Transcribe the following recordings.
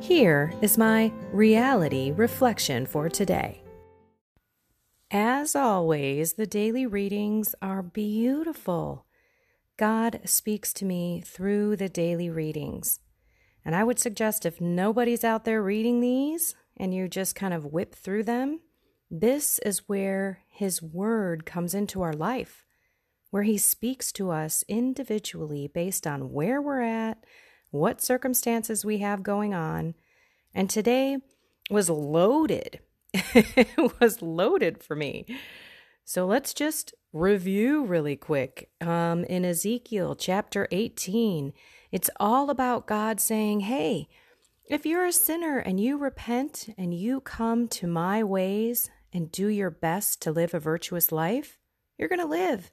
Here is my reality reflection for today. As always, the daily readings are beautiful. God speaks to me through the daily readings. And I would suggest if nobody's out there reading these and you just kind of whip through them, this is where His Word comes into our life, where He speaks to us individually based on where we're at, what circumstances we have going on. And today was loaded. it was loaded for me. So let's just review really quick. Um, in Ezekiel chapter 18, it's all about God saying, Hey, if you're a sinner and you repent and you come to my ways and do your best to live a virtuous life, you're going to live.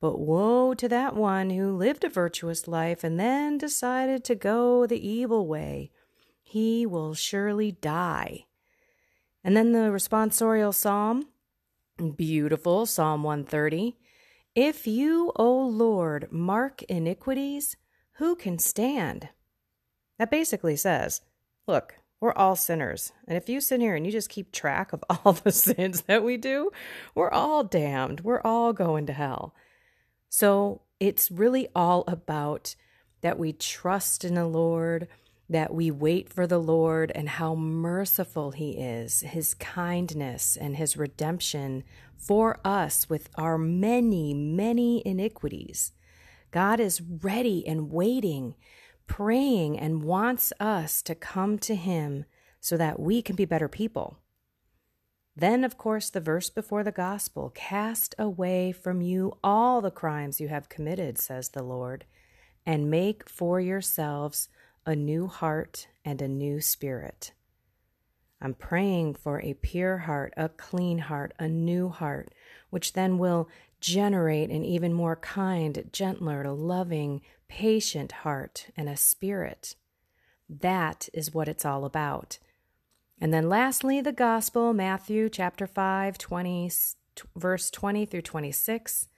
But woe to that one who lived a virtuous life and then decided to go the evil way. He will surely die. And then the responsorial psalm, beautiful, Psalm 130. If you, O Lord, mark iniquities, who can stand? That basically says, look, we're all sinners. And if you sit here and you just keep track of all the sins that we do, we're all damned. We're all going to hell. So it's really all about that we trust in the Lord, that we wait for the Lord, and how merciful He is, His kindness and His redemption for us with our many, many iniquities. God is ready and waiting, praying, and wants us to come to Him so that we can be better people. Then, of course, the verse before the gospel cast away from you all the crimes you have committed, says the Lord, and make for yourselves a new heart and a new spirit. I'm praying for a pure heart, a clean heart, a new heart, which then will generate an even more kind, gentler, loving, patient heart and a spirit. That is what it's all about. And then lastly, the gospel, Matthew chapter 5, 20, verse 20 through 26.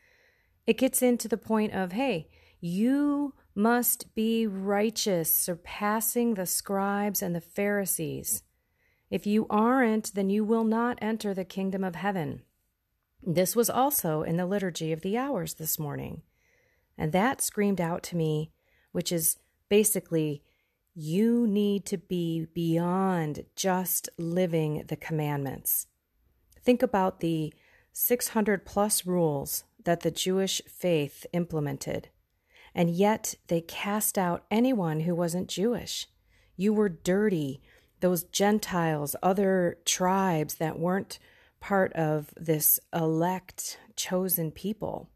It gets into the point of, hey, you must be righteous, surpassing the scribes and the Pharisees. If you aren't, then you will not enter the kingdom of heaven. This was also in the liturgy of the hours this morning. And that screamed out to me, which is basically you need to be beyond just living the commandments. Think about the 600 plus rules that the Jewish faith implemented, and yet they cast out anyone who wasn't Jewish. You were dirty. Those Gentiles, other tribes that weren't part of this elect, chosen people.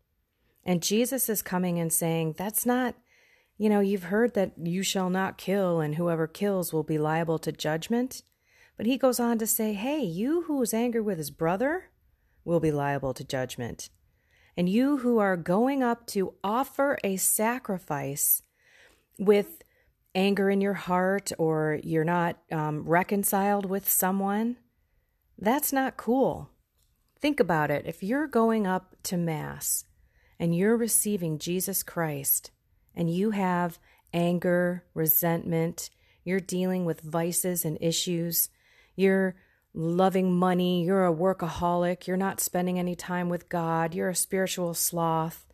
And Jesus is coming and saying, That's not you know, you've heard that you shall not kill, and whoever kills will be liable to judgment. But he goes on to say, hey, you who is angry with his brother will be liable to judgment. And you who are going up to offer a sacrifice with anger in your heart or you're not um, reconciled with someone, that's not cool. Think about it. If you're going up to Mass and you're receiving Jesus Christ and you have anger, resentment, you're dealing with vices and issues, you're loving money, you're a workaholic, you're not spending any time with God, you're a spiritual sloth,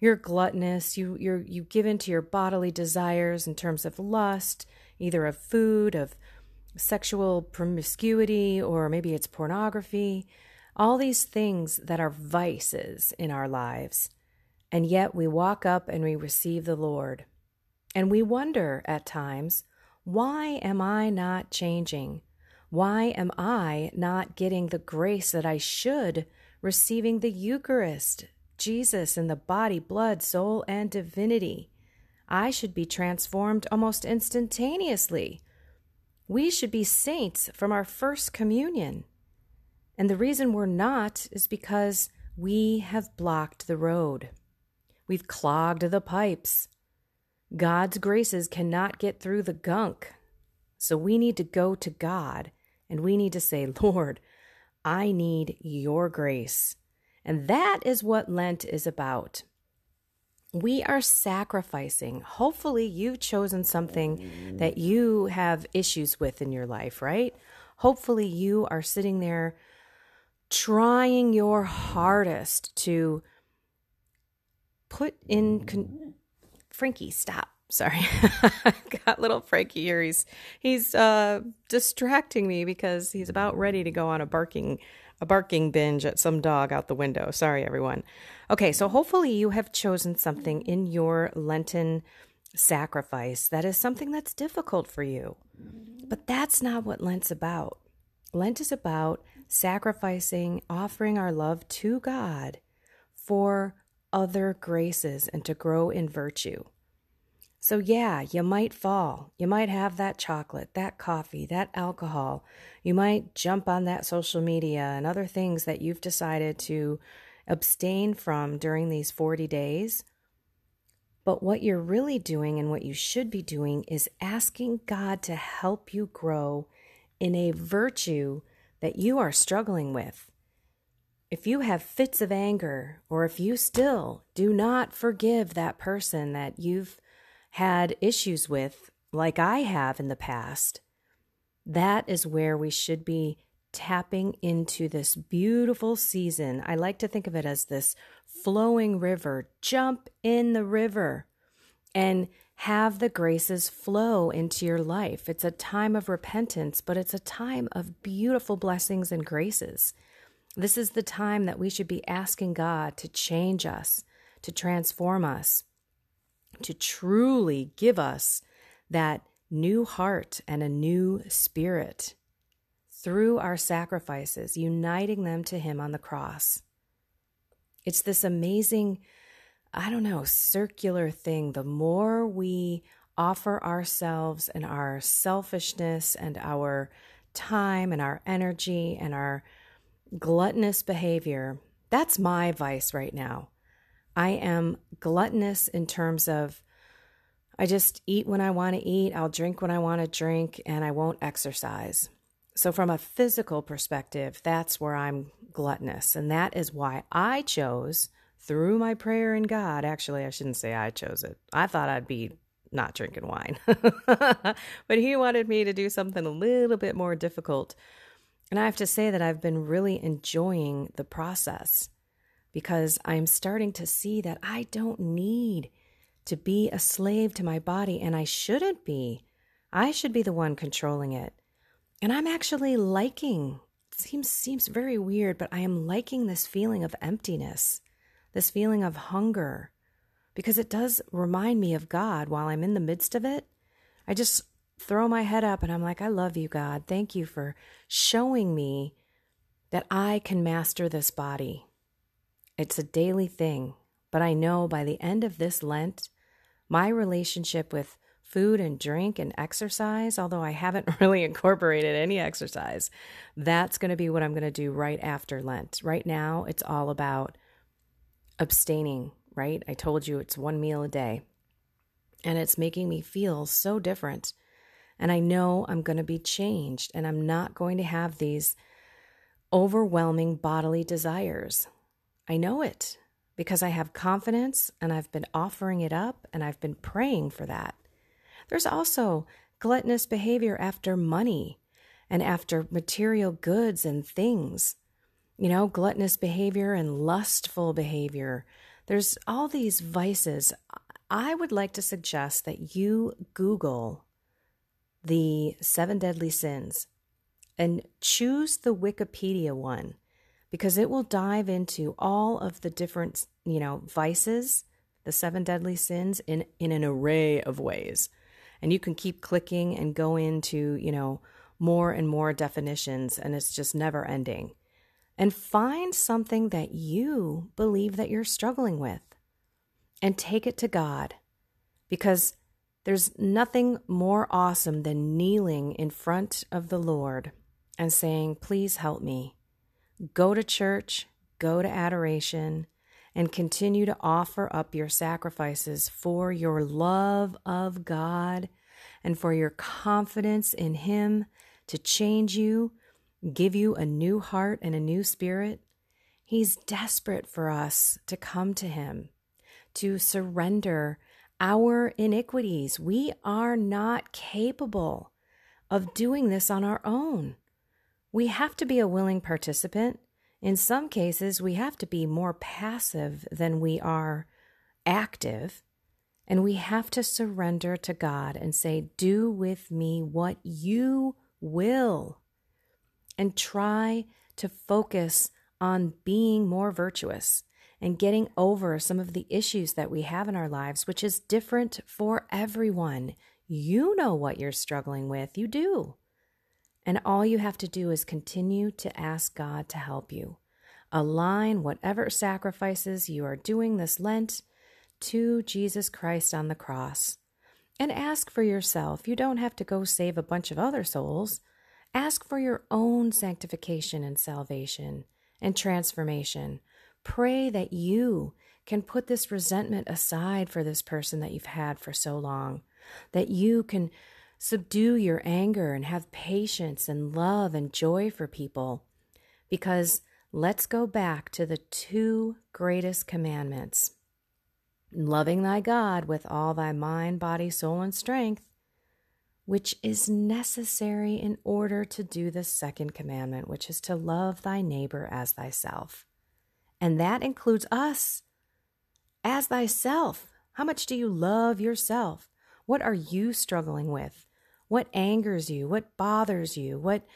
you're gluttonous, you you you give in to your bodily desires in terms of lust, either of food, of sexual promiscuity, or maybe it's pornography, all these things that are vices in our lives. And yet we walk up and we receive the Lord. And we wonder at times, why am I not changing? Why am I not getting the grace that I should, receiving the Eucharist, Jesus in the body, blood, soul, and divinity? I should be transformed almost instantaneously. We should be saints from our first communion. And the reason we're not is because we have blocked the road. We've clogged the pipes. God's graces cannot get through the gunk. So we need to go to God and we need to say, Lord, I need your grace. And that is what Lent is about. We are sacrificing. Hopefully, you've chosen something that you have issues with in your life, right? Hopefully, you are sitting there trying your hardest to put in. Con- Frankie, stop. Sorry. Got little frankie here. He's he's uh distracting me because he's about ready to go on a barking a barking binge at some dog out the window. Sorry everyone. Okay so hopefully you have chosen something in your lenten sacrifice that is something that's difficult for you. But that's not what lent's about. Lent is about sacrificing offering our love to god for other graces and to grow in virtue so, yeah, you might fall. You might have that chocolate, that coffee, that alcohol. You might jump on that social media and other things that you've decided to abstain from during these 40 days. But what you're really doing and what you should be doing is asking God to help you grow in a virtue that you are struggling with. If you have fits of anger, or if you still do not forgive that person that you've had issues with, like I have in the past, that is where we should be tapping into this beautiful season. I like to think of it as this flowing river. Jump in the river and have the graces flow into your life. It's a time of repentance, but it's a time of beautiful blessings and graces. This is the time that we should be asking God to change us, to transform us, to truly give us that new heart and a new spirit through our sacrifices, uniting them to Him on the cross. It's this amazing, I don't know, circular thing. The more we offer ourselves and our selfishness and our time and our energy and our gluttonous behavior, that's my vice right now. I am gluttonous in terms of I just eat when I want to eat, I'll drink when I want to drink, and I won't exercise. So, from a physical perspective, that's where I'm gluttonous. And that is why I chose through my prayer in God. Actually, I shouldn't say I chose it. I thought I'd be not drinking wine. but He wanted me to do something a little bit more difficult. And I have to say that I've been really enjoying the process because I'm starting to see that I don't need to be a slave to my body and I shouldn't be. I should be the one controlling it. And I'm actually liking it seems seems very weird, but I am liking this feeling of emptiness, this feeling of hunger because it does remind me of God while I'm in the midst of it. I just throw my head up and I'm like, I love you, God. Thank you for showing me that I can master this body. It's a daily thing, but I know by the end of this Lent, my relationship with food and drink and exercise, although I haven't really incorporated any exercise, that's going to be what I'm going to do right after Lent. Right now, it's all about abstaining, right? I told you it's one meal a day, and it's making me feel so different. And I know I'm going to be changed, and I'm not going to have these overwhelming bodily desires. I know it because I have confidence and I've been offering it up and I've been praying for that. There's also gluttonous behavior after money and after material goods and things. You know, gluttonous behavior and lustful behavior. There's all these vices. I would like to suggest that you Google the seven deadly sins and choose the Wikipedia one because it will dive into all of the different, you know, vices, the seven deadly sins in in an array of ways. And you can keep clicking and go into, you know, more and more definitions and it's just never ending. And find something that you believe that you're struggling with and take it to God because there's nothing more awesome than kneeling in front of the Lord and saying, Please help me. Go to church, go to adoration, and continue to offer up your sacrifices for your love of God and for your confidence in Him to change you, give you a new heart and a new spirit. He's desperate for us to come to Him, to surrender our iniquities. We are not capable of doing this on our own. We have to be a willing participant. In some cases, we have to be more passive than we are active. And we have to surrender to God and say, Do with me what you will. And try to focus on being more virtuous and getting over some of the issues that we have in our lives, which is different for everyone. You know what you're struggling with. You do. And all you have to do is continue to ask God to help you. Align whatever sacrifices you are doing this Lent to Jesus Christ on the cross. And ask for yourself. You don't have to go save a bunch of other souls. Ask for your own sanctification and salvation and transformation. Pray that you can put this resentment aside for this person that you've had for so long, that you can subdue your anger and have patience and love and joy for people. Because let's go back to the two greatest commandments loving thy God with all thy mind, body, soul, and strength, which is necessary in order to do the second commandment, which is to love thy neighbor as thyself. And that includes us as thyself. How much do you love yourself? What are you struggling with? What angers you? What bothers you? What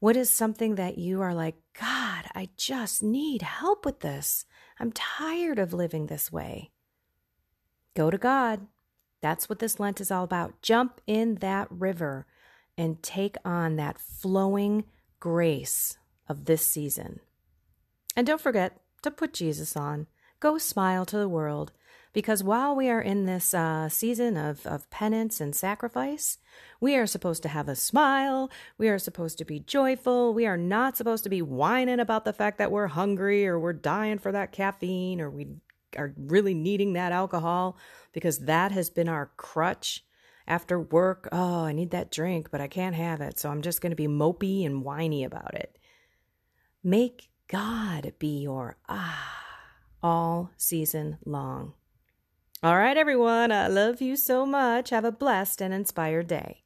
what is something that you are like, God, I just need help with this. I'm tired of living this way. Go to God. That's what this Lent is all about. Jump in that river and take on that flowing grace of this season. And don't forget to put Jesus on. Go smile to the world because while we are in this uh, season of, of penance and sacrifice, we are supposed to have a smile. We are supposed to be joyful. We are not supposed to be whining about the fact that we're hungry or we're dying for that caffeine or we are really needing that alcohol because that has been our crutch after work. Oh, I need that drink, but I can't have it. So I'm just going to be mopey and whiny about it. Make God be your ah all season long. All right, everyone. I love you so much. Have a blessed and inspired day.